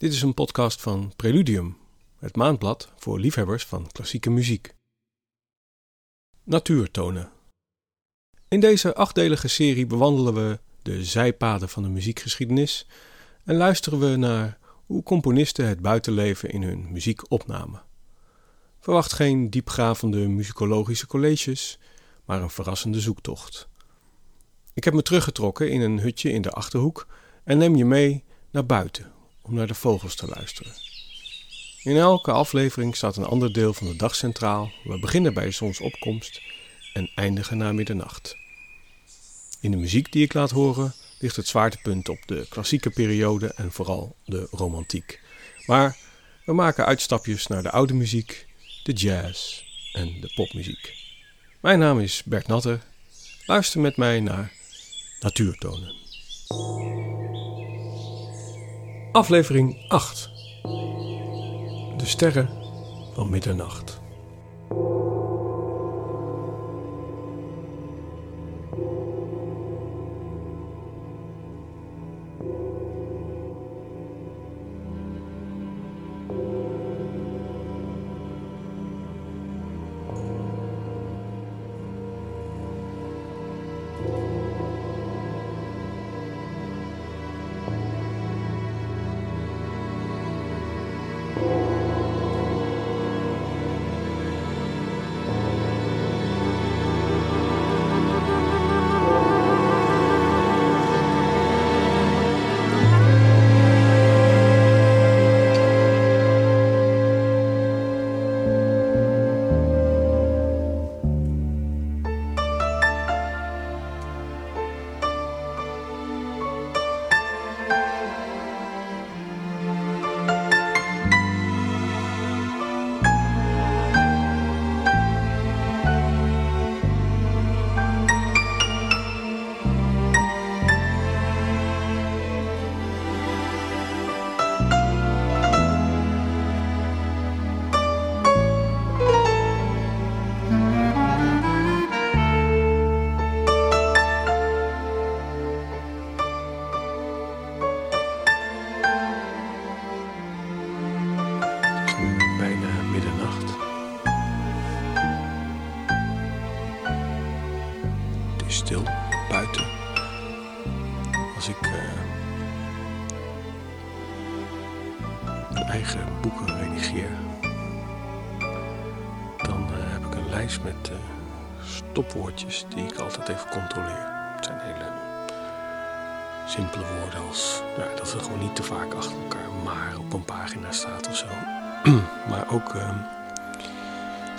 Dit is een podcast van Preludium, het maandblad voor liefhebbers van klassieke muziek. Natuurtonen. In deze achtdelige serie bewandelen we de zijpaden van de muziekgeschiedenis en luisteren we naar hoe componisten het buitenleven in hun muziek opnamen. Verwacht geen diepgravende muzikologische colleges, maar een verrassende zoektocht. Ik heb me teruggetrokken in een hutje in de achterhoek en neem je mee naar buiten om naar de vogels te luisteren. In elke aflevering staat een ander deel van de dag centraal. We beginnen bij zonsopkomst en eindigen na middernacht. In de muziek die ik laat horen ligt het zwaartepunt op de klassieke periode en vooral de romantiek. Maar we maken uitstapjes naar de oude muziek, de jazz en de popmuziek. Mijn naam is Bert Natter. Luister met mij naar Natuurtonen. Aflevering 8. De sterren van middernacht.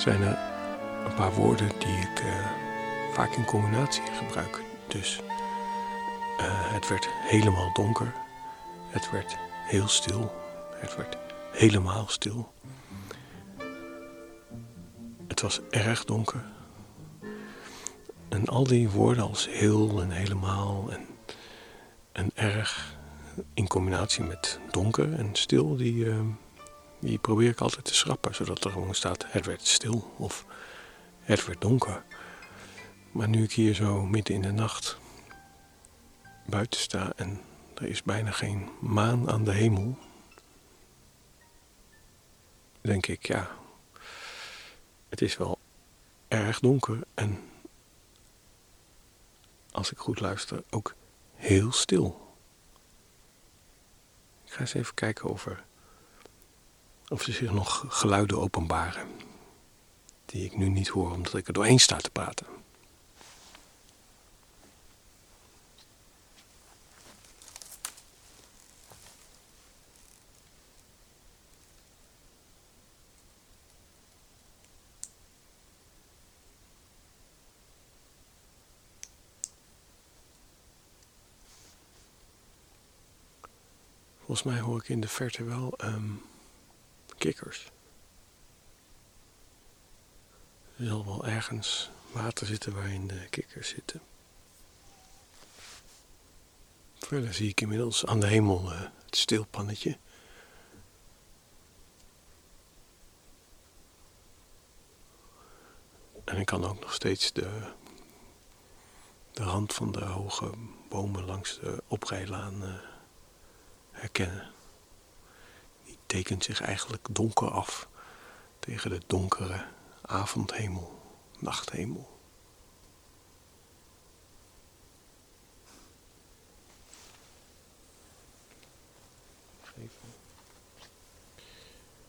Zijn er een paar woorden die ik eh, vaak in combinatie gebruik. Dus eh, het werd helemaal donker. Het werd heel stil. Het werd helemaal stil. Het was erg donker. En al die woorden als heel en helemaal en, en erg in combinatie met donker en stil, die, eh, die probeer ik altijd te schrappen. Zodat er gewoon staat, het werd stil of het werd donker. Maar nu ik hier zo midden in de nacht buiten sta en er is bijna geen maan aan de hemel, denk ik, ja, het is wel erg donker en als ik goed luister ook heel stil. Ik ga eens even kijken of, er, of er zich nog geluiden openbaren. Die ik nu niet hoor omdat ik er doorheen sta te praten. Volgens mij hoor ik in de verte wel ehm, kikkers. Er zal wel ergens water zitten waarin de kikkers zitten. Verder zie ik inmiddels aan de hemel eh, het stilpannetje. En ik kan ook nog steeds de, de rand van de hoge bomen langs de oprijlaan uh, herkennen. Tekent zich eigenlijk donker af tegen de donkere avondhemel, nachthemel.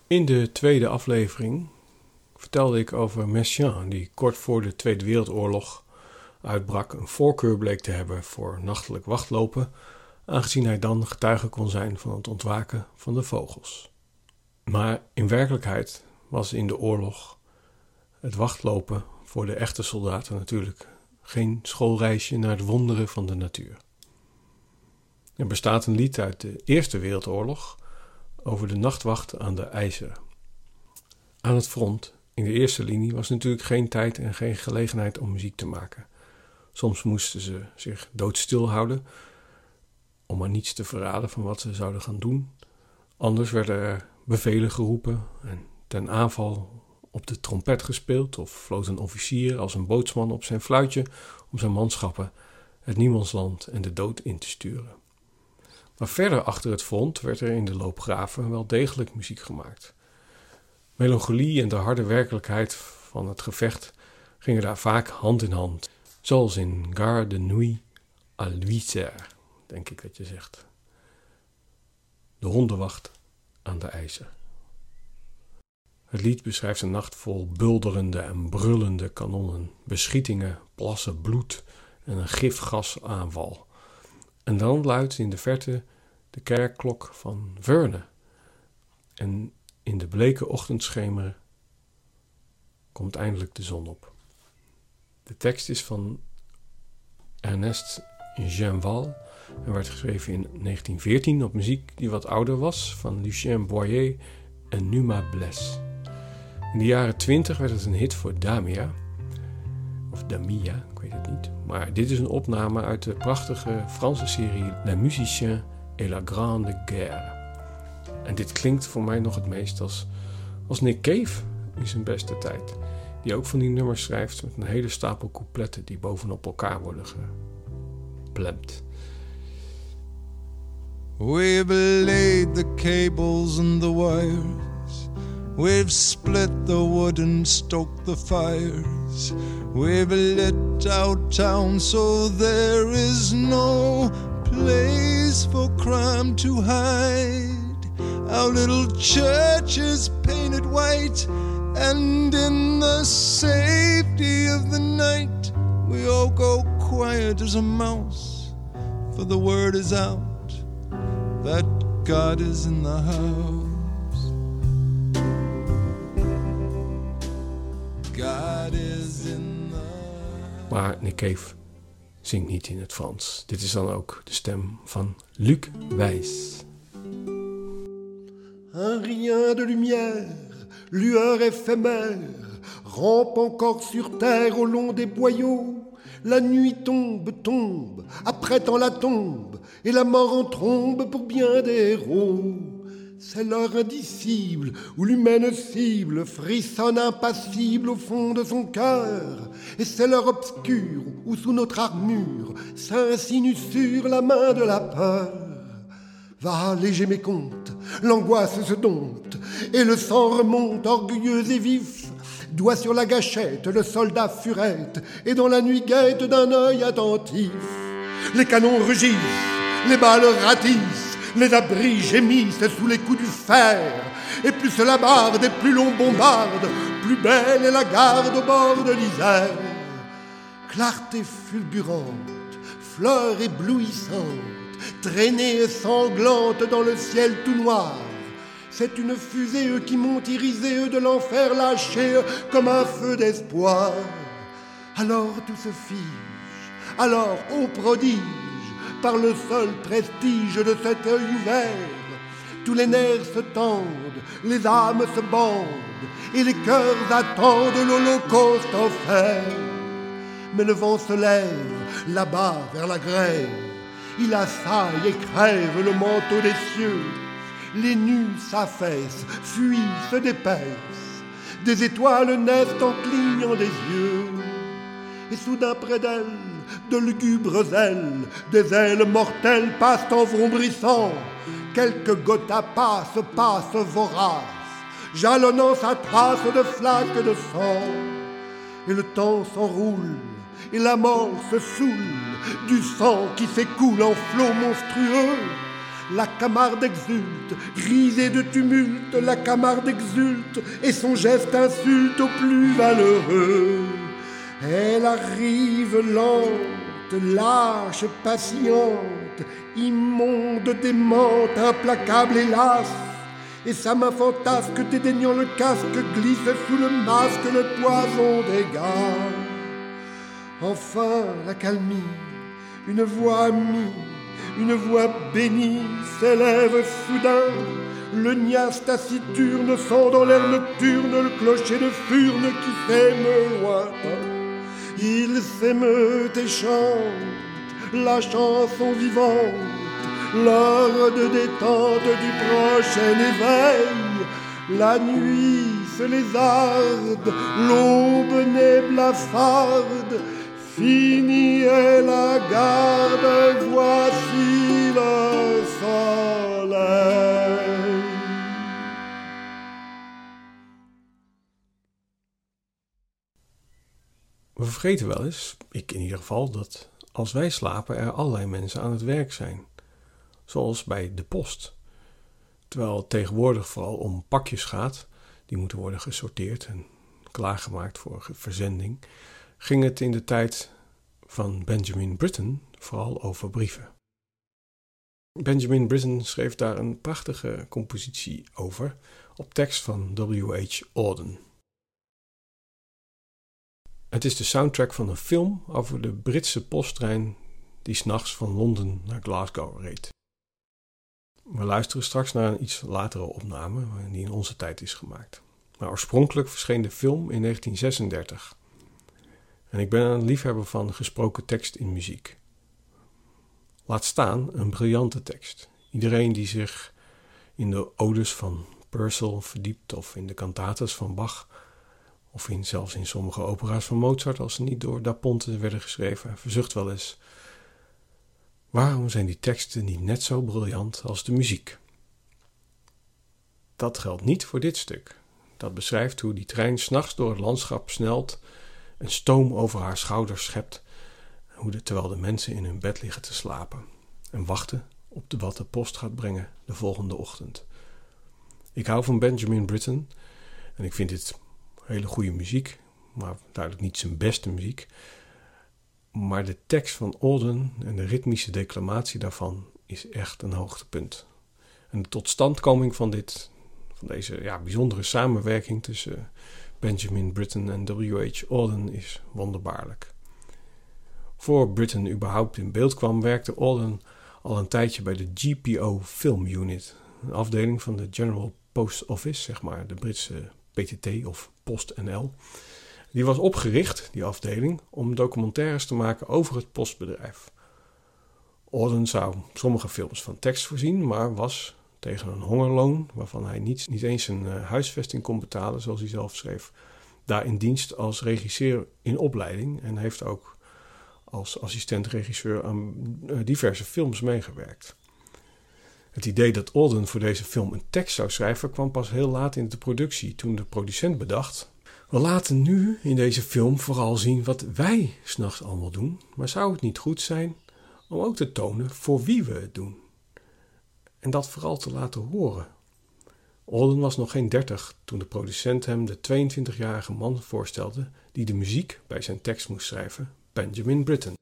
In de tweede aflevering vertelde ik over Messiaen, die kort voor de Tweede Wereldoorlog uitbrak, een voorkeur bleek te hebben voor nachtelijk wachtlopen, aangezien hij dan getuige kon zijn van het ontwaken van de vogels. Maar in werkelijkheid was in de oorlog het wachtlopen voor de echte soldaten natuurlijk geen schoolreisje naar de wonderen van de natuur. Er bestaat een lied uit de Eerste Wereldoorlog over de nachtwacht aan de IJzer. Aan het front, in de eerste linie, was natuurlijk geen tijd en geen gelegenheid om muziek te maken. Soms moesten ze zich doodstil houden om maar niets te verraden van wat ze zouden gaan doen. Anders werden er bevelen geroepen en ten aanval op de trompet gespeeld of floot een officier als een bootsman op zijn fluitje om zijn manschappen het niemandsland en de dood in te sturen. Maar verder achter het front werd er in de loopgraven wel degelijk muziek gemaakt. Melancholie en de harde werkelijkheid van het gevecht gingen daar vaak hand in hand, zoals in Gare de Nuit à l'Huissière, denk ik dat je zegt. De hondenwacht aan de ijzer. Het lied beschrijft een nacht vol bulderende en brullende kanonnen, beschietingen, plassen bloed en een gifgasaanval. En dan luidt in de verte de kerkklok van Verne. En in de bleke ochtendschemer komt eindelijk de zon op. De tekst is van Ernest Genval en werd geschreven in 1914 op muziek die wat ouder was van Lucien Boyer en Numa Bles. In de jaren 20 werd het een hit voor Damia, of Damia, ik weet het niet. Maar dit is een opname uit de prachtige Franse serie Le Musicien et la Grande Guerre. En dit klinkt voor mij nog het meest als, als Nick Cave in zijn beste tijd. Die ook van die nummers schrijft met een hele stapel coupletten die bovenop elkaar worden geplemd. We've laid the cables and the wires. We've split the wood and stoked the fires. We've lit out town so there is no place for crime to hide. Our little church is painted white, and in the safety of the night, we all go quiet as a mouse, for the word is out that God is in the house. God is in the Maar Nick Cave zingt niet in het Frans. Dit is dan ook de stem van Luc Wijs. Un rien de lumière, lueur éphémère, rampe encore sur terre au long des boyaux. La nuit tombe, tombe, apprêtant la tombe, et la mort en trombe pour bien des héros. C'est l'heure indicible où l'humaine cible frissonne impassible au fond de son cœur. Et c'est l'heure obscure où sous notre armure s'insinue sur la main de la peur. Va léger mes l'angoisse se dompte, et le sang remonte orgueilleux et vif. Doigt sur la gâchette, le soldat furette, et dans la nuit guette d'un œil attentif. Les canons rugissent, les balles ratissent, les abris gémissent sous les coups du fer. Et plus la barde et plus l'on bombarde, plus belle est la garde au bord de l'Isère. Clarté fulgurante, fleur éblouissante, traînée et sanglante dans le ciel tout noir. C'est une fusée qui monte irisée de l'enfer lâché comme un feu d'espoir. Alors tout se fige, alors ô prodige, par le seul prestige de cet œil ouvert, tous les nerfs se tendent, les âmes se bandent, et les cœurs attendent l'holocauste offert. Mais le vent se lève, là-bas, vers la grève. Il assaille et crève le manteau des cieux. Les nus s'affaissent, fuient, se dépaissent. Des étoiles naissent en clignant des yeux. Et soudain près d'elle, de lugubres ailes, des ailes mortelles passent en vrombrissant. Quelques gotthas passent, passent voraces, jalonnant sa trace de flaques de sang. Et le temps s'enroule, et la mort se saoule du sang qui s'écoule en flots monstrueux. La Camarde exulte, grisée de tumulte, la Camarde exulte, et son geste insulte au plus valeureux. Elle arrive lente, lâche, patiente, immonde, démente, implacable, hélas. Et sa main fantasque, dédaignant le casque, glisse sous le masque le poison des. Enfin, la calmie, une voix amie, une voix bénie s'élève soudain. Le niasse taciturne sent dans l'air nocturne le clocher de furne qui s'émeut lointain. Il s'émeut et chante la chanson vivante, l'heure de détente du prochain éveil. La nuit se lézarde, l'aube n'est blafarde, Fini est la garde, voici le soleil. We vergeten wel eens, ik in ieder geval, dat als wij slapen er allerlei mensen aan het werk zijn. Zoals bij de post. Terwijl het tegenwoordig vooral om pakjes gaat, die moeten worden gesorteerd en klaargemaakt voor verzending ging het in de tijd van Benjamin Britten vooral over brieven. Benjamin Britten schreef daar een prachtige compositie over op tekst van W.H. Auden. Het is de soundtrack van een film over de Britse posttrein die s'nachts van Londen naar Glasgow reed. We luisteren straks naar een iets latere opname die in onze tijd is gemaakt. Maar oorspronkelijk verscheen de film in 1936. En ik ben een liefhebber van gesproken tekst in muziek. Laat staan een briljante tekst. Iedereen die zich in de odes van Purcell verdiept of in de cantatas van Bach of in, zelfs in sommige opera's van Mozart als ze niet door Da Ponte werden geschreven, verzucht wel eens. Waarom zijn die teksten niet net zo briljant als de muziek? Dat geldt niet voor dit stuk. Dat beschrijft hoe die trein s'nachts door het landschap snelt en stoom over haar schouders schept, hoe de, terwijl de mensen in hun bed liggen te slapen en wachten op de, wat de post gaat brengen de volgende ochtend. Ik hou van Benjamin Britten en ik vind dit hele goede muziek, maar duidelijk niet zijn beste muziek. Maar de tekst van Alden en de ritmische declamatie daarvan is echt een hoogtepunt. En de totstandkoming van, dit, van deze ja, bijzondere samenwerking tussen Benjamin Britten en W.H. Auden is wonderbaarlijk. Voor Britten überhaupt in beeld kwam, werkte Auden al een tijdje bij de GPO Film Unit, een afdeling van de General Post Office, zeg maar, de Britse PTT of PostNL. Die was opgericht, die afdeling, om documentaires te maken over het postbedrijf. Auden zou sommige films van tekst voorzien, maar was tegen een hongerloon, waarvan hij niet, niet eens een uh, huisvesting kon betalen, zoals hij zelf schreef, daar in dienst als regisseur in opleiding en heeft ook als assistent-regisseur aan uh, diverse films meegewerkt. Het idee dat Alden voor deze film een tekst zou schrijven kwam pas heel laat in de productie, toen de producent bedacht: We laten nu in deze film vooral zien wat wij s'nachts allemaal doen, maar zou het niet goed zijn om ook te tonen voor wie we het doen? en dat vooral te laten horen. Alden was nog geen dertig toen de producent hem de 22-jarige man voorstelde die de muziek bij zijn tekst moest schrijven, Benjamin Britten.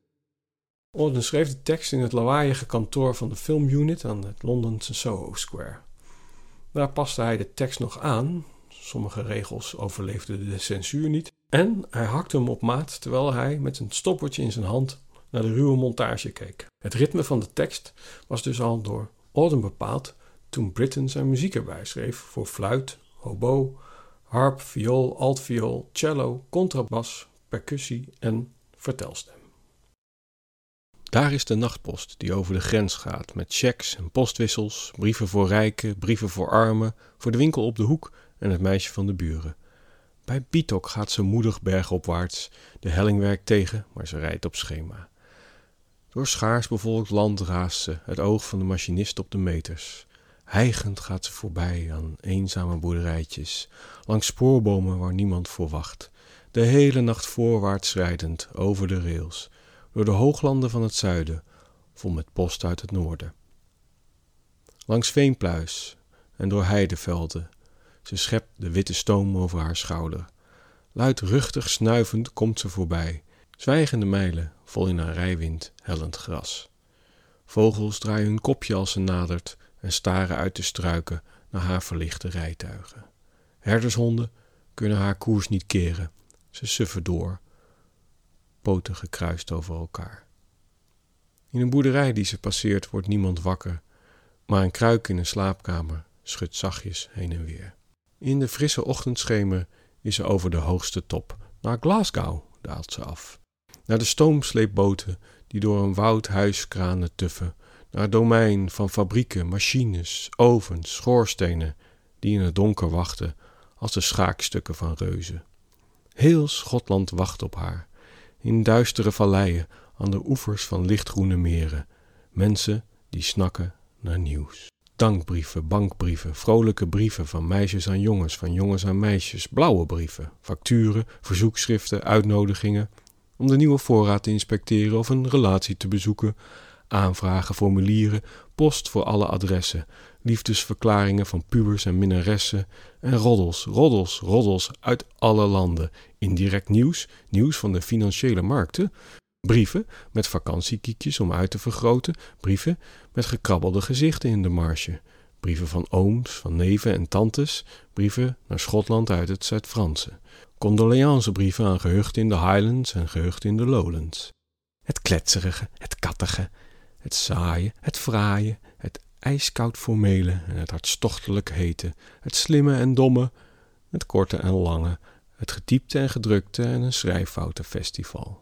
Alden schreef de tekst in het lawaaiige kantoor van de filmunit aan het Londense Soho Square. Daar paste hij de tekst nog aan, sommige regels overleefden de censuur niet, en hij hakte hem op maat terwijl hij met een stoppertje in zijn hand naar de ruwe montage keek. Het ritme van de tekst was dus al door Auden bepaald toen Britten zijn muziek erbij schreef voor fluit, hobo, harp, viool, altviool, cello, contrabas, percussie en vertelstem. Daar is de nachtpost die over de grens gaat met checks en postwissels, brieven voor rijken, brieven voor armen, voor de winkel op de hoek en het meisje van de buren. Bij Bitok gaat ze moedig bergopwaarts, de helling werkt tegen, maar ze rijdt op schema. Door schaars bevolkt land raast ze, het oog van de machinist op de meters. Hijgend gaat ze voorbij aan eenzame boerderijtjes, langs spoorbomen waar niemand voor wacht. De hele nacht voorwaarts rijdend over de rails, door de hooglanden van het zuiden, vol met post uit het noorden. Langs veenpluis en door heidevelden. Ze schept de witte stoom over haar schouder. Luidruchtig snuivend komt ze voorbij, zwijgende mijlen vol in haar rijwind hellend gras. Vogels draaien hun kopje als ze nadert en staren uit de struiken naar haar verlichte rijtuigen. Herdershonden kunnen haar koers niet keren. Ze suffen door, poten gekruist over elkaar. In een boerderij die ze passeert wordt niemand wakker, maar een kruik in een slaapkamer schudt zachtjes heen en weer. In de frisse ochtendschemer is ze over de hoogste top. Naar Glasgow daalt ze af. Naar de stoomsleepboten die door een woudhuiskranen tuffen. Naar het domein van fabrieken, machines, ovens, schoorstenen die in het donker wachten als de schaakstukken van reuzen. Heel Schotland wacht op haar. In duistere valleien aan de oevers van lichtgroene meren. Mensen die snakken naar nieuws. Dankbrieven, bankbrieven, vrolijke brieven van meisjes aan jongens, van jongens aan meisjes, blauwe brieven, facturen, verzoekschriften, uitnodigingen om de nieuwe voorraad te inspecteren of een relatie te bezoeken, aanvragen, formulieren, post voor alle adressen, liefdesverklaringen van pubers en minnaressen en roddels, roddels, roddels uit alle landen, indirect nieuws, nieuws van de financiële markten, brieven met vakantiekiekjes om uit te vergroten, brieven met gekrabbelde gezichten in de marge, brieven van ooms, van neven en tantes, brieven naar Schotland uit het Zuid-Franse, condoleancebrieven aan gehuchten in de Highlands en gehuchten in de Lowlands. Het kletserige, het kattige, het saaie, het fraaie, ijskoud formele en het hartstochtelijk hete, het slimme en domme, het korte en lange, het getypte en gedrukte en een schrijffoutenfestival.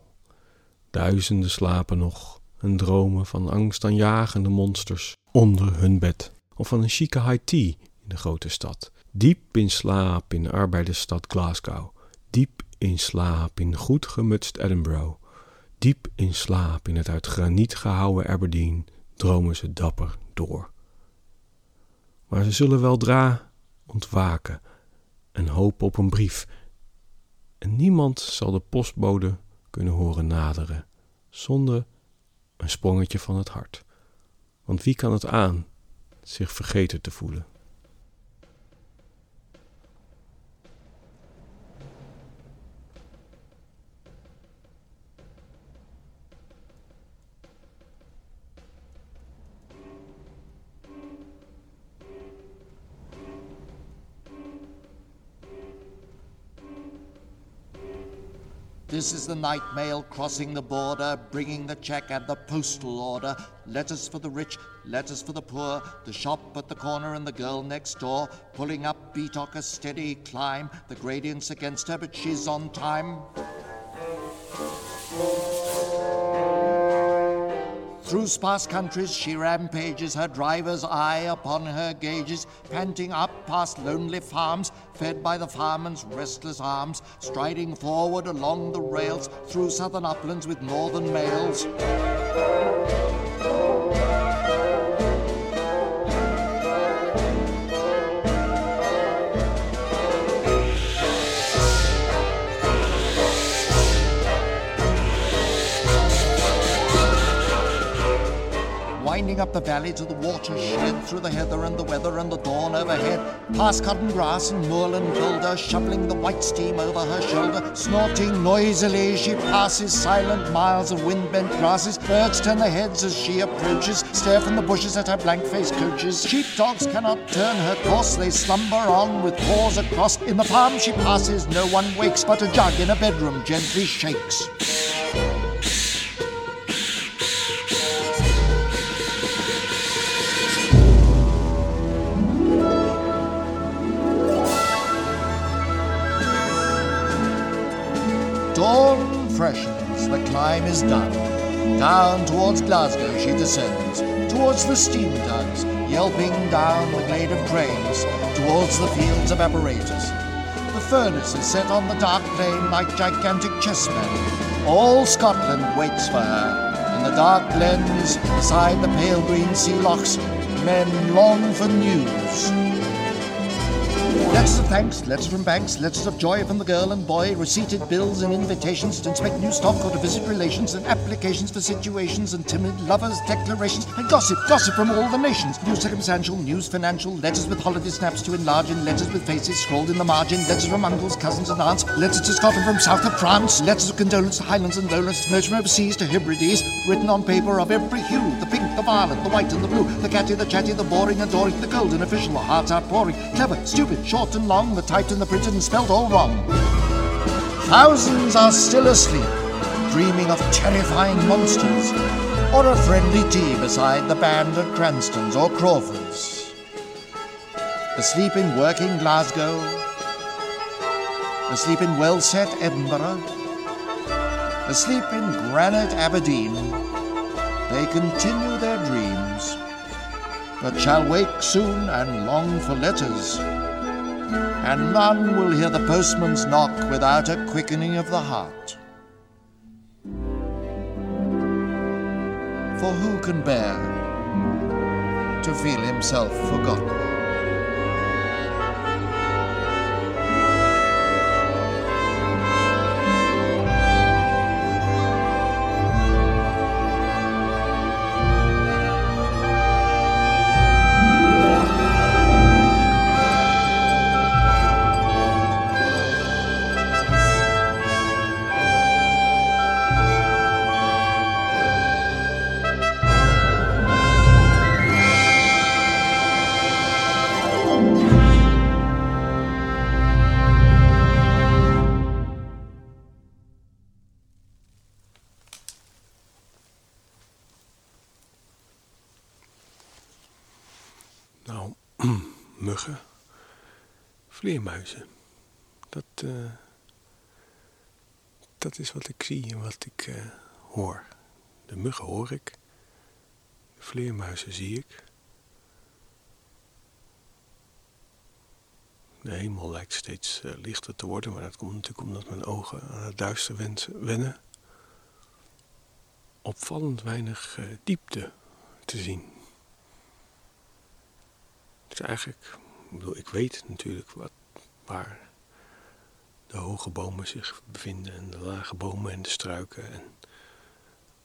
Duizenden slapen nog en dromen van angstaanjagende monsters onder hun bed. Of van een chique high tea in de grote stad. Diep in slaap in de arbeidersstad Glasgow. Diep in slaap in goed gemutst Edinburgh. Diep in slaap in het uit graniet gehouwen Aberdeen dromen ze dapper door. Maar ze zullen weldra ontwaken en hopen op een brief. En niemand zal de postbode kunnen horen naderen, zonder een sprongetje van het hart. Want wie kan het aan zich vergeten te voelen? This is the night mail crossing the border, bringing the check and the postal order. Letters for the rich, letters for the poor, the shop at the corner and the girl next door. Pulling up Beatock a steady climb, the gradient's against her, but she's on time. Through sparse countries she rampages, her driver's eye upon her gauges, panting up past lonely farms, fed by the fireman's restless arms, striding forward along the rails, through southern uplands with northern mails. Up the valley to the watershed, through the heather and the weather and the dawn overhead, past cotton grass and moorland boulder, shoveling the white steam over her shoulder, snorting noisily she passes silent miles of wind-bent grasses. Birds turn their heads as she approaches, stare from the bushes at her blank-faced coaches. Sheepdogs cannot turn her course, they slumber on with paws across. In the farm she passes, no one wakes, but a jug in a bedroom gently shakes. Climb is done. Down towards Glasgow she descends, towards the steam tugs, yelping down the glade of cranes, towards the fields of apparatus. The furnace is set on the dark plain like gigantic chessmen. All Scotland waits for her, In the dark glens, beside the pale green sea lochs, men long for news. Letters of thanks, letters from banks, letters of joy from the girl and boy, receipted bills and invitations to inspect new stock or to visit relations, and applications for situations and timid lovers' declarations, and gossip, gossip from all the nations. News circumstantial, news financial, letters with holiday snaps to enlarge, and letters with faces scrawled in the margin, letters from uncles, cousins, and aunts, letters to Scotland from south of France, letters of condolence to Highlands and Lowlands, from overseas to Hebrides, written on paper of every hue. The pink, the violet, the white, and the blue, the catty, the chatty, the boring, and adoring, the golden official, the hearts outpouring, clever, stupid, short and long, the typed and the printed and spelt all wrong. Thousands are still asleep, dreaming of terrifying monsters, or a friendly tea beside the band at Cranston's or Crawford's. Asleep in working Glasgow, asleep in well set Edinburgh, asleep in granite Aberdeen, they continue their dreams, but shall wake soon and long for letters and none will hear the postman's knock without a quickening of the heart. For who can bear to feel himself forgotten? Vleermuizen. Dat, eh, dat is wat ik zie en wat ik eh, hoor. De muggen hoor ik. De vleermuizen zie ik. De hemel lijkt steeds eh, lichter te worden, maar dat komt natuurlijk omdat mijn ogen aan het duister wennen. Opvallend weinig diepte te zien. Dus eigenlijk, ik bedoel, ik weet natuurlijk wat, waar de hoge bomen zich bevinden en de lage bomen en de struiken en,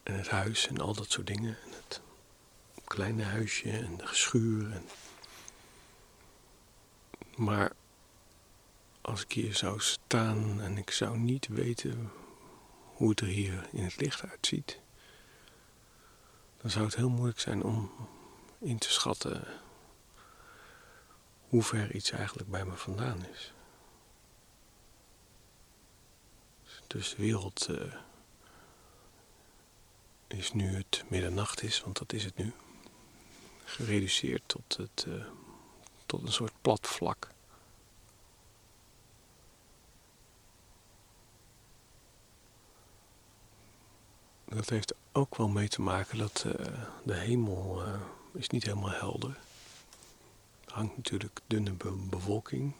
en het huis en al dat soort dingen. En het kleine huisje en de schuur. En... Maar als ik hier zou staan en ik zou niet weten hoe het er hier in het licht uitziet, dan zou het heel moeilijk zijn om in te schatten hoe ver iets eigenlijk bij me vandaan is. Dus de wereld eh, is nu het middernacht is, want dat is het nu, gereduceerd tot, het, eh, tot een soort plat vlak. Dat heeft ook wel mee te maken dat eh, de hemel is niet helemaal helder Er hangt natuurlijk dunne be- bewolking,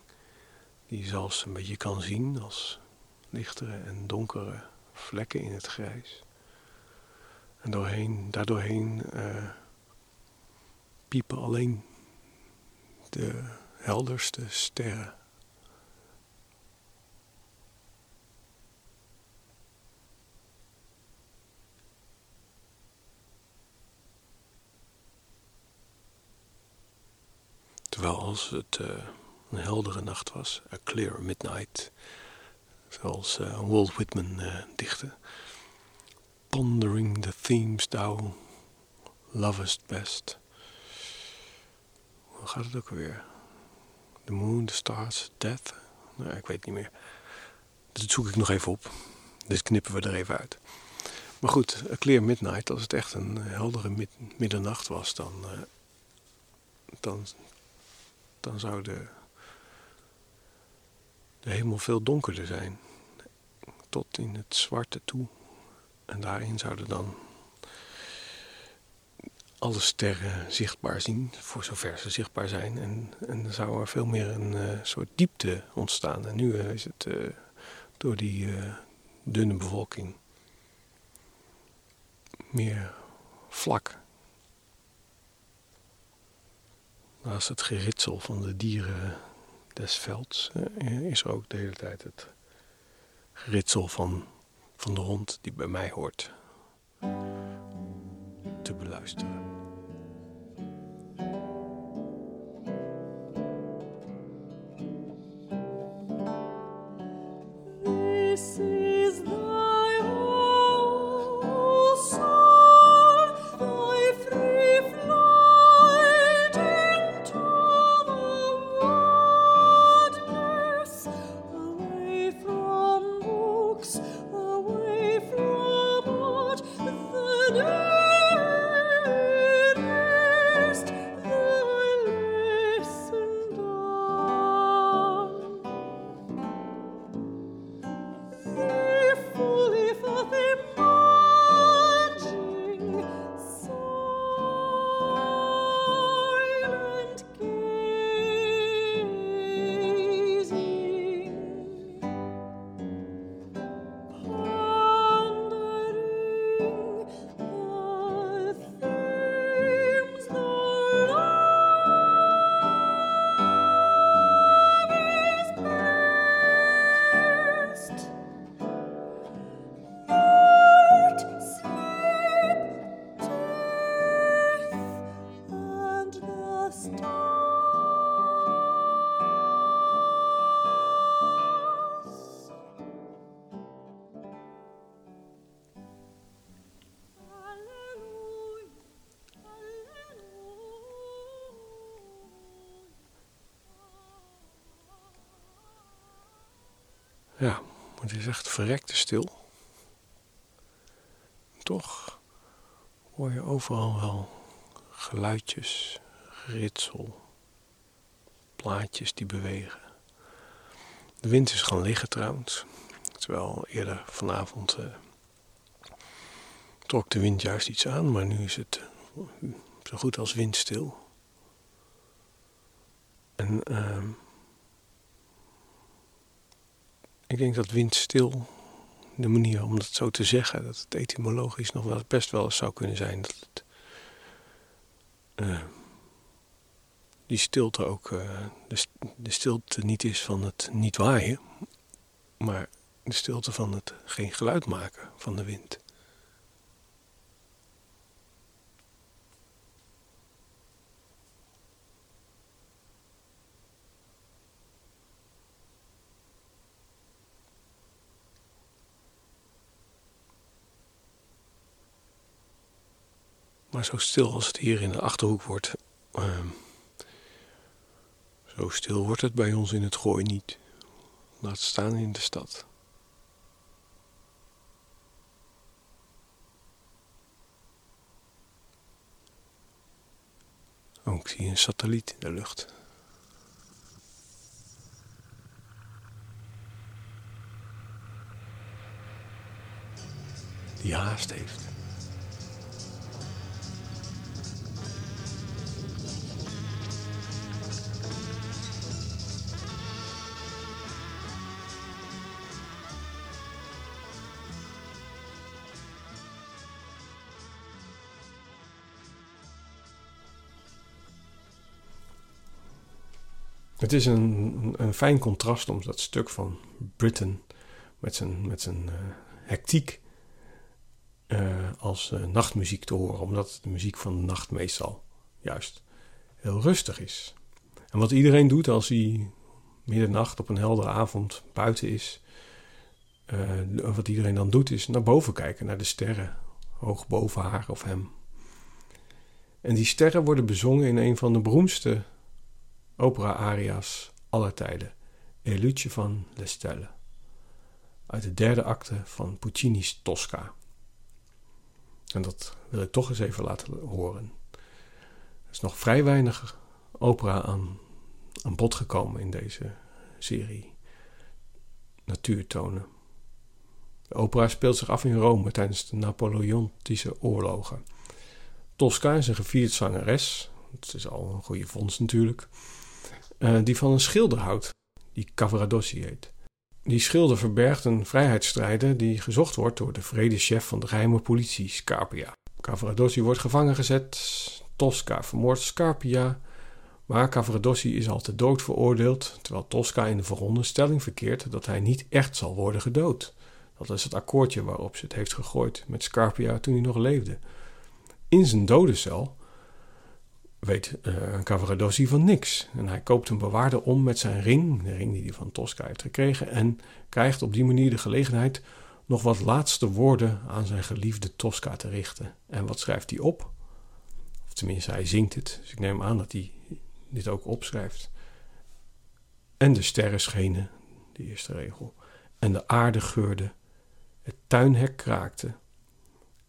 die zelfs een beetje kan zien als lichtere en donkere vlekken in het grijs. En doorheen, daardoorheen eh, piepen alleen de helderste sterren. Terwijl als het eh, een heldere nacht was, a clear midnight, zoals eh, Walt Whitman eh, dichtte, pondering the themes thou lovest best. Hoe gaat het ook alweer? The moon, the stars, death? Nou, ik weet het niet meer. Dat zoek ik nog even op. Dus knippen we er even uit. Maar goed, a clear midnight, als het echt een heldere mid- middernacht was, dan, dan dan zou de, de hemel veel donkerder zijn. Tot in het zwarte toe. En daarin zouden dan alle sterren zichtbaar zien, voor zover ze zichtbaar zijn. En, en dan zou er veel meer een eh, soort diepte ontstaan. En nu eh, is het eh, door die dunne bevolking meer vlak. Naast het geritsel van de dieren des velds eh, is er ook de hele tijd het geritsel van, van de hond die bij mij hoort te beluisteren. Ja, het is echt verrekte stil. Toch hoor je overal wel geluidjes, ritsel, plaatjes die bewegen. De wind is gaan liggen trouwens. Terwijl eerder vanavond uh, trok de wind juist iets aan, maar nu is het uh, zo goed als windstil. En uh, ik denk dat windstil, de manier om dat zo te zeggen, dat het etymologisch nog wel best wel eens zou kunnen zijn. Dat het, uh, die stilte ook de, de, stilte niet is van het niet waaien, maar de stilte van het geen geluid maken van de wind. Maar zo stil als het hier in de achterhoek wordt, uh, zo stil wordt het bij ons in het gooi niet. Laat staan in de stad. Oh, ik zie een satelliet in de lucht. Die haast heeft. Het is een, een fijn contrast om dat stuk van Britain met zijn, met zijn uh, hectiek uh, als uh, nachtmuziek te horen, omdat de muziek van de nacht meestal juist heel rustig is. En wat iedereen doet als hij middernacht op een heldere avond buiten is, wat iedereen dan doet is naar boven kijken, naar de sterren, hoog boven haar of hem. En die sterren worden bezongen in een van de beroemdste opera-aria's aller tijden, Eluce van Lestelle, uit de derde acte van Puccini's Tosca. En dat wil ik toch eens even laten horen. Er is nog vrij weinig opera aan, aan bod gekomen in deze serie natuurtonen. De opera speelt zich af in Rome tijdens de Napoleontische oorlogen. Tosca is een gevierd zangeres. Het is al een goede vondst natuurlijk. Uh, die van een schilder houdt, die Cavaradossi heet. Die schilder verbergt een vrijheidsstrijder die gezocht wordt door de vredechef van de geheime politie, Scarpia. Cavaradossi wordt gevangen gezet. Tosca vermoordt Scarpia. Maar Cavaradossi is al te dood veroordeeld, terwijl Tosca in de veronderstelling verkeert dat hij niet echt zal worden gedood. Dat is het akkoordje waarop ze het heeft gegooid met Scarpia toen hij nog leefde. In zijn dodencel weet uh, Cavaradossi van niks. En hij koopt een bewaarder om met zijn ring, de ring die hij van Tosca heeft gekregen, en krijgt op die manier de gelegenheid nog wat laatste woorden aan zijn geliefde Tosca te richten. En wat schrijft hij op? Of tenminste, hij zingt het, dus ik neem aan dat hij dit ook opschrijft. En de sterren schenen, de eerste regel, en de aarde geurde, het tuinhek kraakte,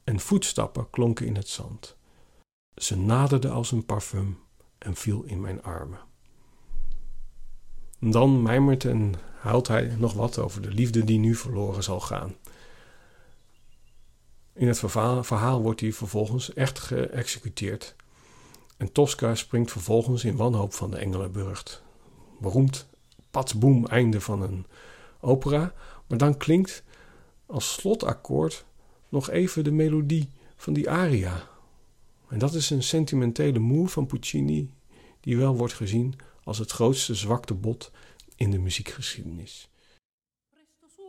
en voetstappen klonken in het zand. Ze naderde als een parfum en viel in mijn armen. Dan mijmert en huilt hij nog wat over de liefde die nu verloren zal gaan. In het verhaal wordt hij vervolgens echt geëxecuteerd. En Tosca springt vervolgens in wanhoop van de Engelenburg. Beroemd patsboom einde van een opera, maar dan klinkt als slotakkoord nog even de melodie van die aria. En dat is een sentimentele move van Puccini, die wel wordt gezien als het grootste zwaktebod in de muziekgeschiedenis. Presto su,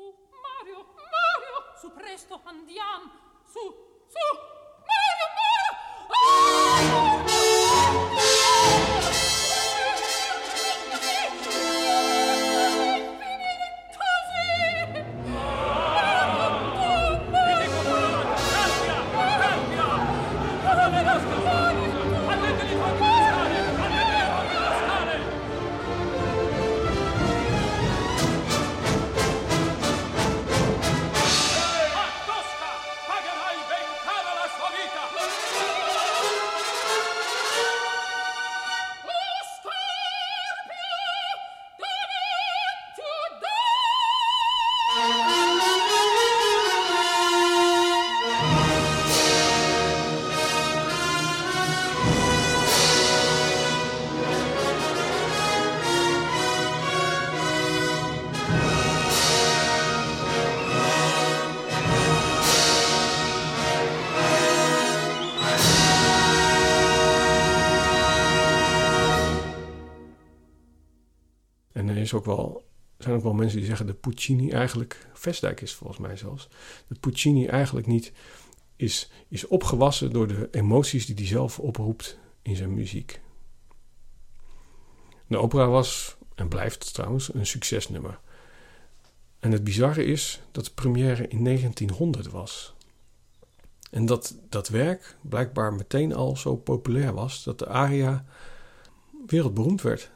Mario, Mario, su presto andiamo, su, su, Mario, Mario! Ah! Is ook wel, zijn ook wel mensen die zeggen dat Puccini eigenlijk, Vestdijk is volgens mij zelfs, dat Puccini eigenlijk niet is, is opgewassen door de emoties die hij zelf oproept in zijn muziek. De opera was, en blijft trouwens, een succesnummer. En het bizarre is dat de première in 1900 was. En dat dat werk blijkbaar meteen al zo populair was dat de aria wereldberoemd werd.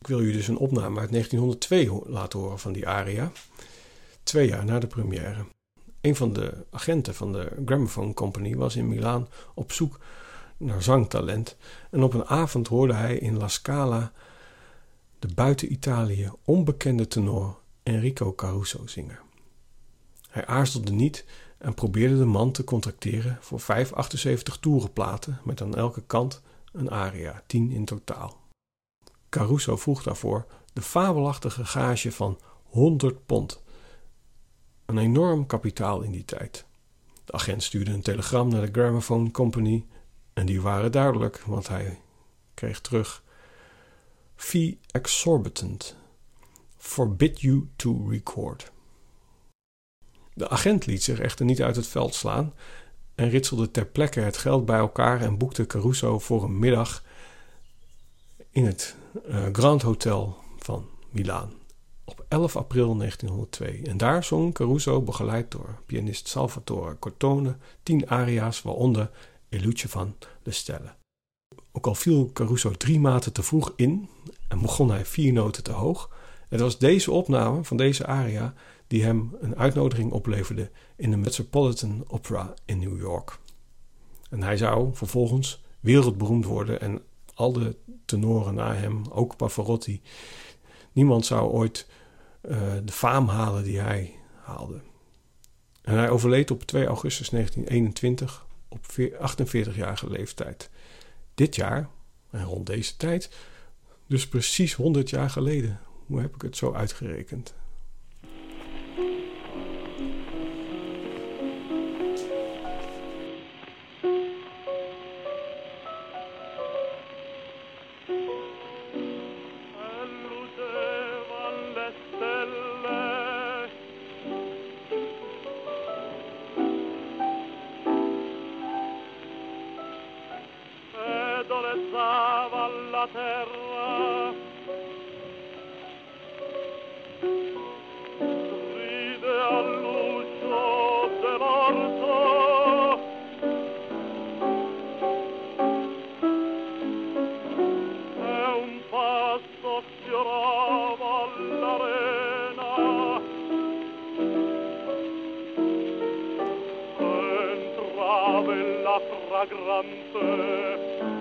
Ik wil u dus een opname uit 1902 laten horen van die aria, twee jaar na de première. Een van de agenten van de Gramophone Company was in Milaan op zoek naar zangtalent en op een avond hoorde hij in La Scala de buiten Italië onbekende tenor Enrico Caruso zingen. Hij aarzelde niet en probeerde de man te contracteren voor 578 toerenplaten met aan elke kant een aria, 10 in totaal. Caruso vroeg daarvoor de fabelachtige gage van 100 pond. Een enorm kapitaal in die tijd. De agent stuurde een telegram naar de Gramophone Company en die waren duidelijk, want hij kreeg terug: Fee exorbitant. Forbid you to record. De agent liet zich echter niet uit het veld slaan en ritselde ter plekke het geld bij elkaar en boekte Caruso voor een middag in het uh, Grand Hotel van Milaan op 11 april 1902. En daar zong Caruso, begeleid door pianist Salvatore Cortone, tien aria's, waaronder Eluce van de Stelle. Ook al viel Caruso drie maten te vroeg in en begon hij vier noten te hoog, het was deze opname van deze aria die hem een uitnodiging opleverde in de Metropolitan Opera in New York. En hij zou vervolgens wereldberoemd worden en al de tenoren na hem, ook Pavarotti. Niemand zou ooit uh, de faam halen die hij haalde. En hij overleed op 2 augustus 1921 op 48-jarige leeftijd. Dit jaar, en rond deze tijd, dus precies 100 jaar geleden. Hoe heb ik het zo uitgerekend? La fragrante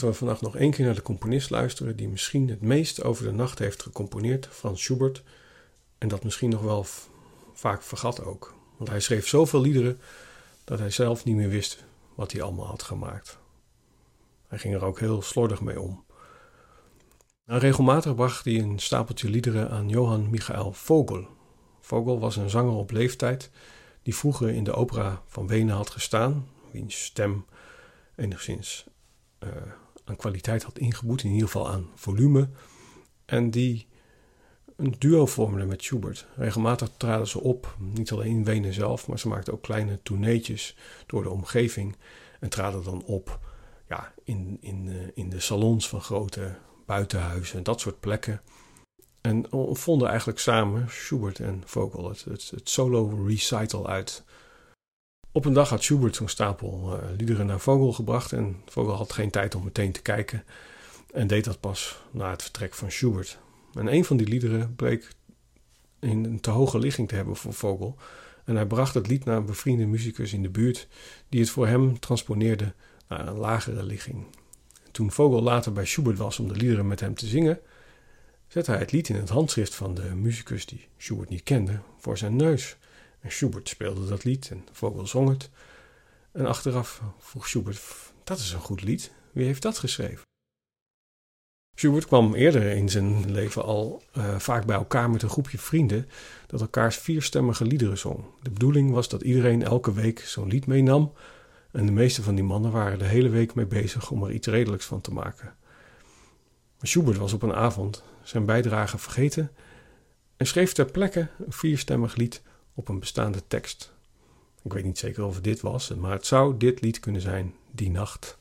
We vannacht nog één keer naar de componist luisteren die misschien het meest over de nacht heeft gecomponeerd, Frans Schubert. En dat misschien nog wel vaak vergat ook. Want hij schreef zoveel liederen dat hij zelf niet meer wist wat hij allemaal had gemaakt. Hij ging er ook heel slordig mee om. Nou, regelmatig bracht hij een stapeltje liederen aan Johann Michael Vogel. Vogel was een zanger op leeftijd die vroeger in de opera van Wenen had gestaan, wiens stem enigszins eh, kwaliteit had ingeboet, in ieder geval aan volume. En die een duo vormde met Schubert. Regelmatig traden ze op, niet alleen in Wenen zelf, maar ze maakten ook kleine tourneetjes door de omgeving. En traden dan op ja, in, in, eh, in de salons van grote buitenhuizen en dat soort plekken. En vonden eigenlijk samen, Schubert en Vogel, het, het solo recital uit. Op een dag had Schubert zo'n stapel eh, liederen naar Vogel gebracht en Vogel had geen tijd om meteen te kijken en deed dat pas na het vertrek van Schubert. En een van die liederen bleek in een te hoge ligging te hebben voor Vogel en hij bracht het lied naar een bevriende muzikus in de buurt die het voor hem transponeerde naar een lagere ligging. Toen Vogel later bij Schubert was om de liederen met hem te zingen, zette hij het lied in het handschrift van de muzikus die Schubert niet kende voor zijn neus. En Schubert speelde dat lied en Vogel zong het. En achteraf vroeg Schubert: Dat is een goed lied, wie heeft dat geschreven? Schubert kwam eerder in zijn leven al uh, vaak bij elkaar met een groepje vrienden dat elkaars vierstemmige liederen zong. De bedoeling was dat iedereen elke week zo'n lied meenam en de meeste van die mannen waren de hele week mee bezig om er iets redelijks van te maken. Schubert was op een avond zijn bijdrage vergeten en schreef ter plekke een vierstemmig lied op een bestaande tekst. Ik weet niet zeker of het dit was, maar het zou dit lied kunnen zijn, die nacht.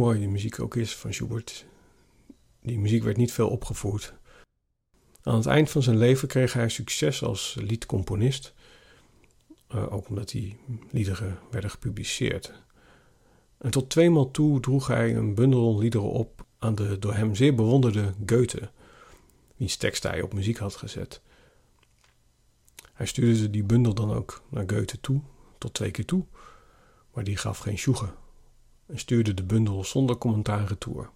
Mooi die muziek ook is van Schubert, die muziek werd niet veel opgevoerd. Aan het eind van zijn leven kreeg hij succes als liedcomponist, uh, ook omdat die liederen werden gepubliceerd. En tot tweemaal toe droeg hij een bundel liederen op aan de door hem zeer bewonderde Goethe, wiens tekst hij op muziek had gezet. Hij stuurde die bundel dan ook naar Goethe toe, tot twee keer toe, maar die gaf geen sjoegen en stuurde de bundel zonder commentaar retour.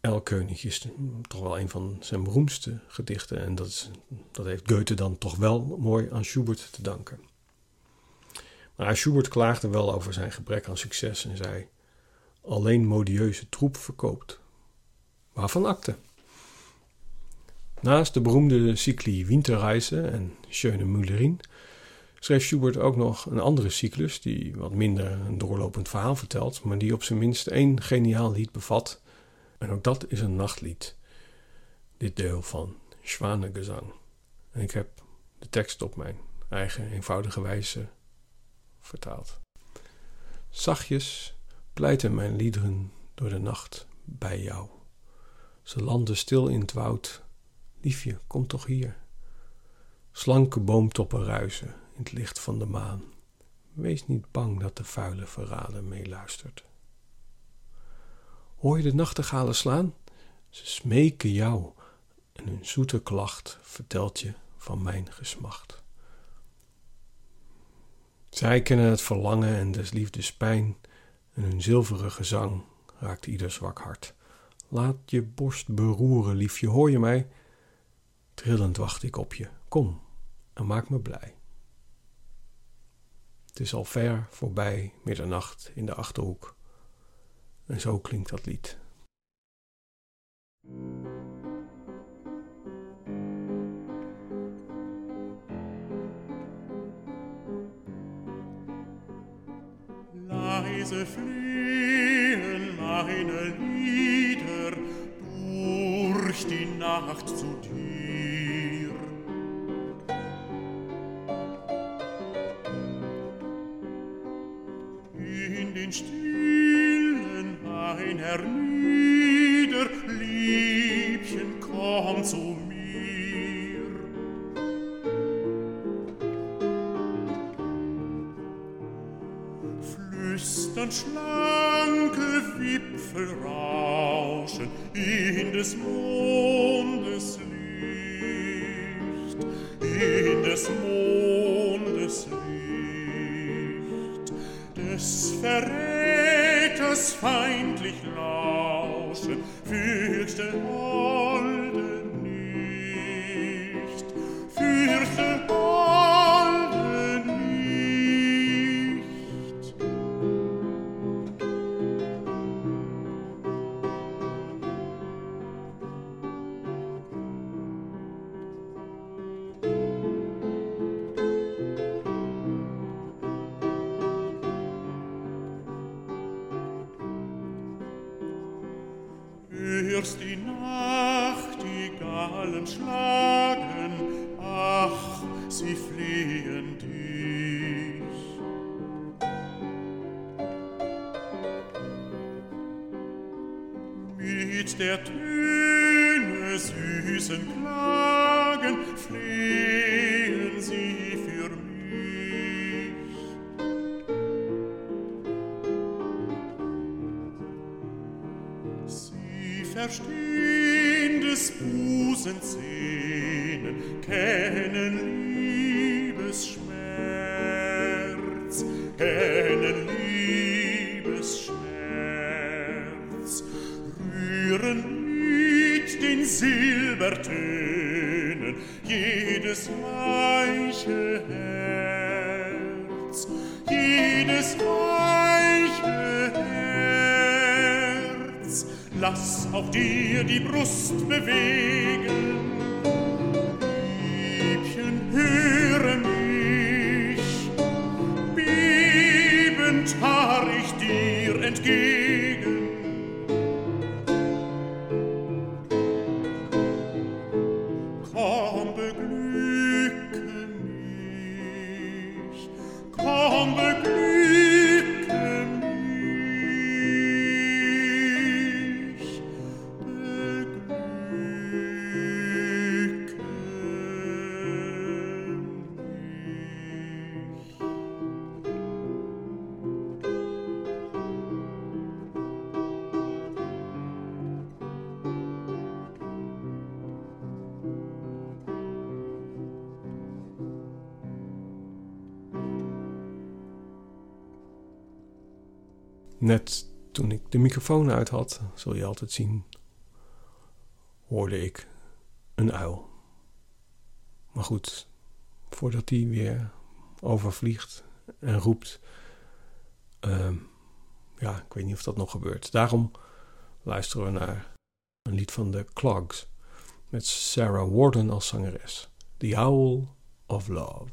Elkönig is toch wel een van zijn beroemdste gedichten en dat, dat heeft Goethe dan toch wel mooi aan Schubert te danken. Maar Schubert klaagde wel over zijn gebrek aan succes en zei: Alleen modieuze troep verkoopt. Waarvan akte? Naast de beroemde cycli Winterreise en Schöne Müllerin schreef Schubert ook nog een andere cyclus die wat minder een doorlopend verhaal vertelt, maar die op zijn minst één geniaal lied bevat. En ook dat is een nachtlied. Dit deel van Schwanengezang. En ik heb de tekst op mijn eigen eenvoudige wijze vertaald. Zachtjes pleiten mijn liederen door de nacht bij jou. Ze landen stil in het woud. Liefje, kom toch hier. Slanke boomtoppen ruisen in het licht van de maan. Wees niet bang dat de vuile verrader meeluistert. Hoor je de nachtegalen slaan? Ze smeken jou en hun zoete klacht vertelt je van mijn gesmacht. Zij kennen het verlangen en des liefdes pijn en hun zilveren gezang raakt ieder zwak hart. Laat je borst beroeren, liefje, hoor je mij? Trillend wacht ik op je. Kom en maak me blij. Het is al ver voorbij middernacht in de achterhoek. En zo klinkt dat lied. Leise fliehen meine Lieder durch die Nacht zu dir. Stillen meiner Lieder, Liebchen, komm zu mir. Flüstern schlanke Wipfel rauschen in des Mondes Licht, in des Mondes verräters feindlich lauschen fürchte holde nicht. Fürchte holde der Töne süßen Klagen flehen sie für mich. Sie verstehen Lass auch dir die Brust bewegen. Net toen ik de microfoon uit had, zul je altijd zien, hoorde ik een uil. Maar goed, voordat die weer overvliegt en roept, uh, ja, ik weet niet of dat nog gebeurt. Daarom luisteren we naar een lied van de Clogs met Sarah Warden als zangeres, The Owl of Love.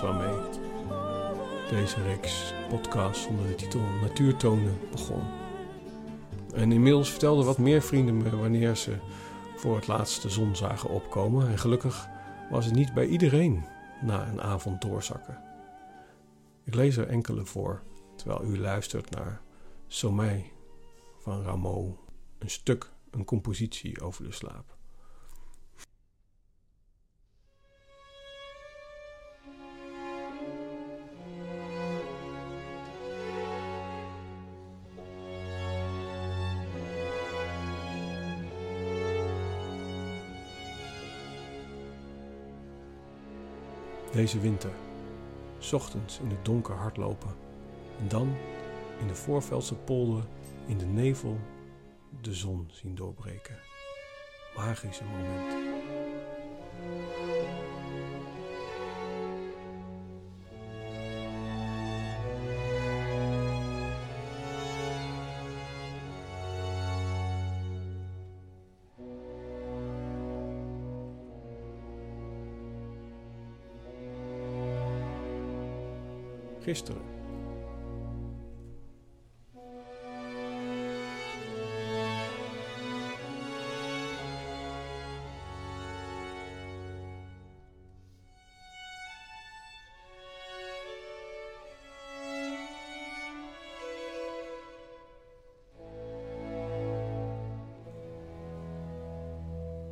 Waarmee deze reeks podcast onder de titel Natuurtonen begon. En inmiddels vertelden wat meer vrienden me wanneer ze voor het laatst de zon zagen opkomen. En gelukkig was het niet bij iedereen na een avond doorzakken. Ik lees er enkele voor terwijl u luistert naar Sommeil van Rameau, een stuk, een compositie over de slaap. Deze winter. Ochtends in het donker hardlopen. En dan in de Voorveldse polder in de nevel de zon zien doorbreken. Magische moment. Gisteren.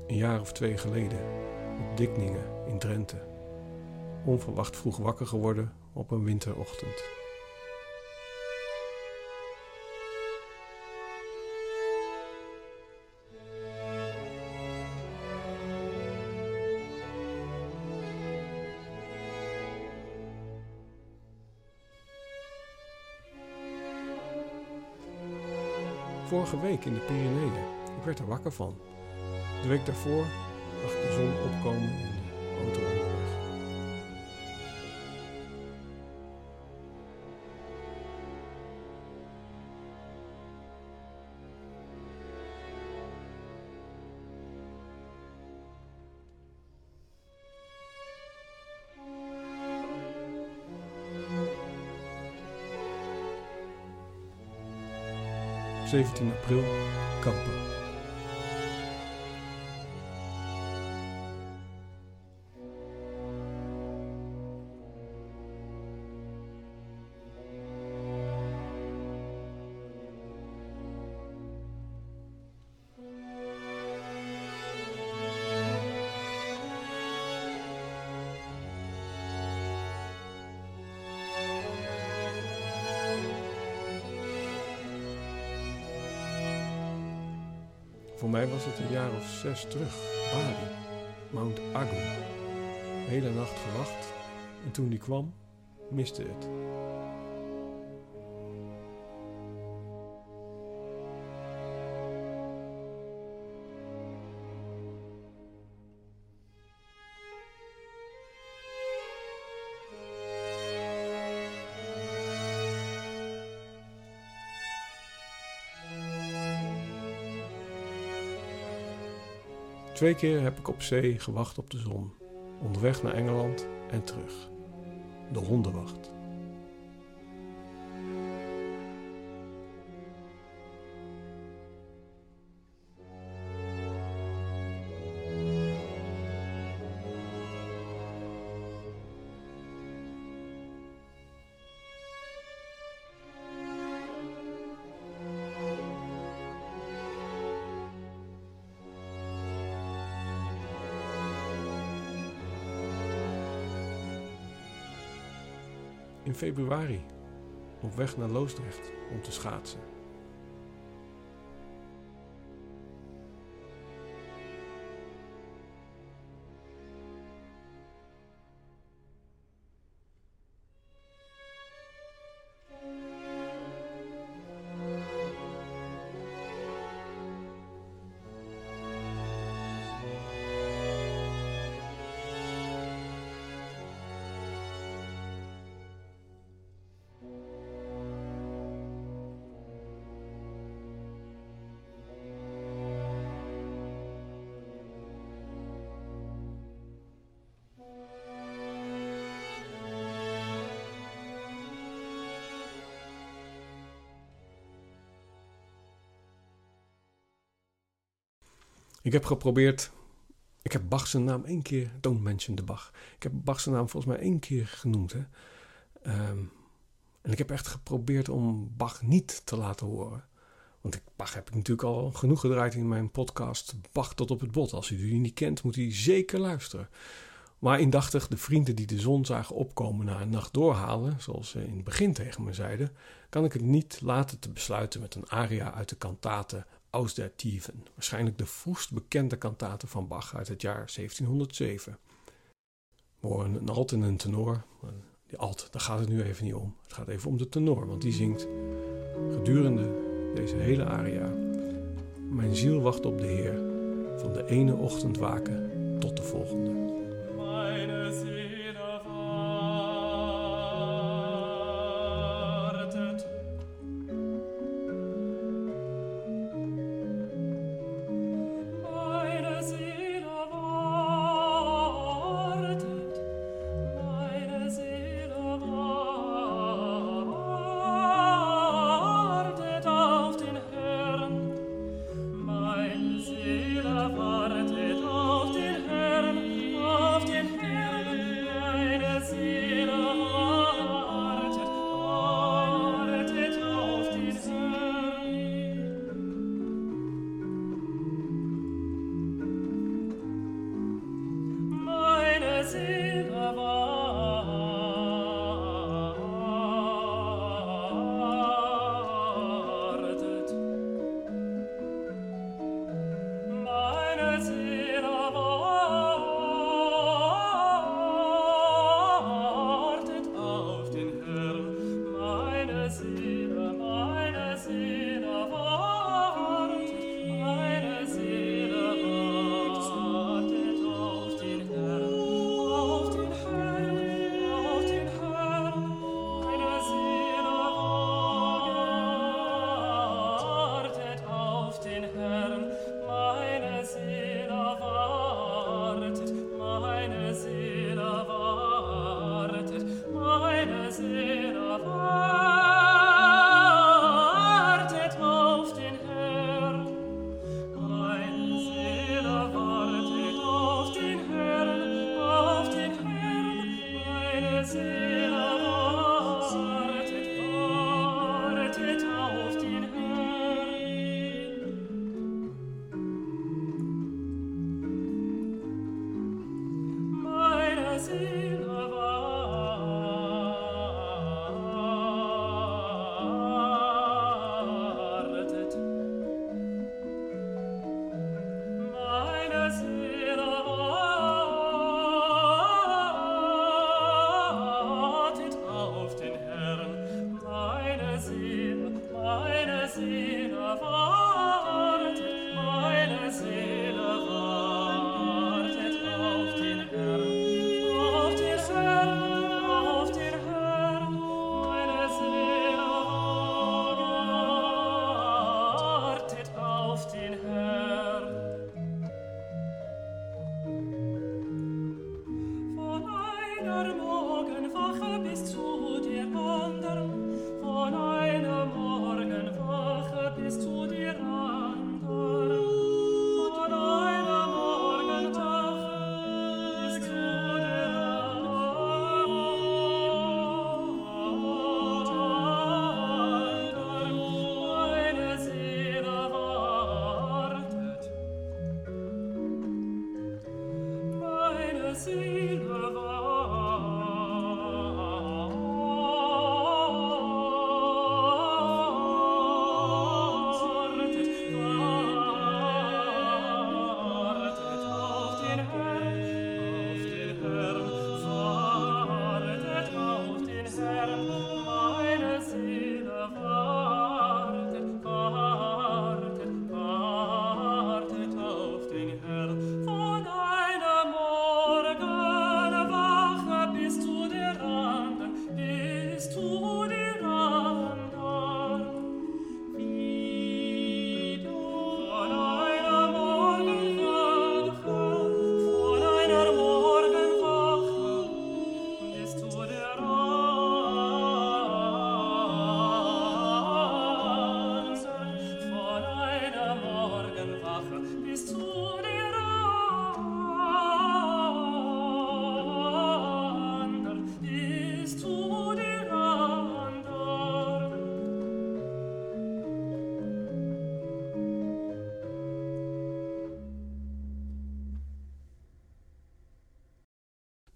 Een jaar of twee geleden op Dikningen in Drenthe. Onverwacht vroeg wakker geworden op een winterochtend. Vorige week in de Pyreneeën. Ik werd er wakker van. De week daarvoor zag ik de zon opkomen in de auto 17 april, Voor mij was het een jaar of zes terug. Bali, Mount Agung. Hele nacht gewacht en toen die kwam, miste het. Twee keer heb ik op zee gewacht op de zon, onderweg naar Engeland en terug. De hondenwacht. Februari, op weg naar Loosdrecht om te schaatsen. Ik heb geprobeerd. Ik heb Bach zijn naam één keer. Don't mention de Bach. Ik heb Bach zijn naam volgens mij één keer genoemd. Hè? Ehm, en ik heb echt geprobeerd om Bach niet te laten horen. Want ik, Bach heb ik natuurlijk al genoeg gedraaid in mijn podcast. Bach tot op het bot. Als u die niet kent, moet u zeker luisteren. Maar indachtig de vrienden die de zon zagen opkomen na een nacht doorhalen, zoals ze in het begin tegen me zeiden, kan ik het niet laten te besluiten met een aria uit de kantate Aus der Tiefen, waarschijnlijk de vroegst bekende kantate van Bach uit het jaar 1707. We horen een alt en een tenor. Die alt, daar gaat het nu even niet om. Het gaat even om de tenor, want die zingt gedurende deze hele aria. Mijn ziel wacht op de Heer, van de ene ochtend waken tot de volgende. Meine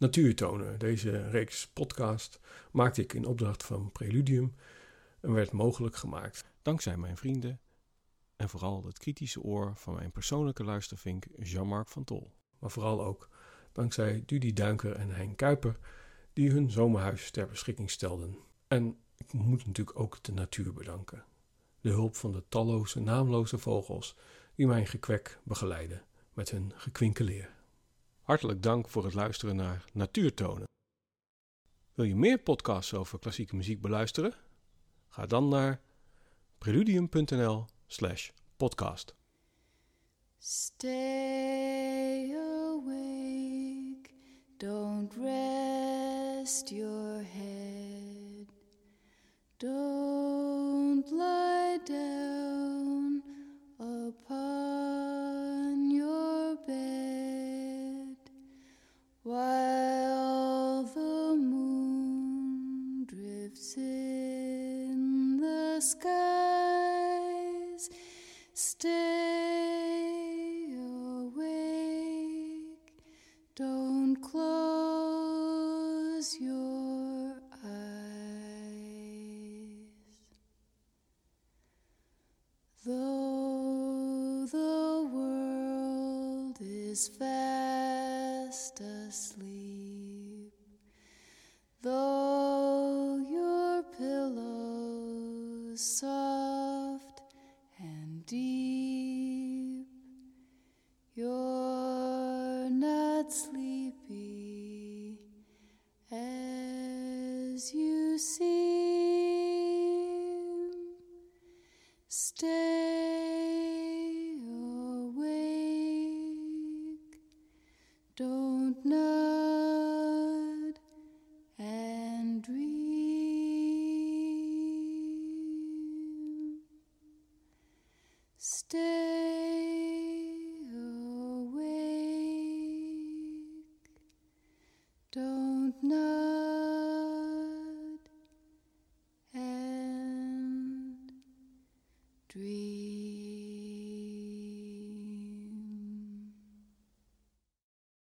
Natuurtonen. Deze reeks podcast maakte ik in opdracht van Preludium en werd mogelijk gemaakt dankzij mijn vrienden en vooral het kritische oor van mijn persoonlijke luistervink Jean-Marc van Tol. Maar vooral ook dankzij Dudy Duinker en Hein Kuiper die hun zomerhuis ter beschikking stelden. En ik moet natuurlijk ook de natuur bedanken. De hulp van de talloze naamloze vogels die mijn gekwek begeleiden met hun gekwinkeleer. Hartelijk dank voor het luisteren naar Natuurtonen. Wil je meer podcasts over klassieke muziek beluisteren? Ga dan naar preludium.nl/podcast. Stay awake, don't rest your head, don't lie down What?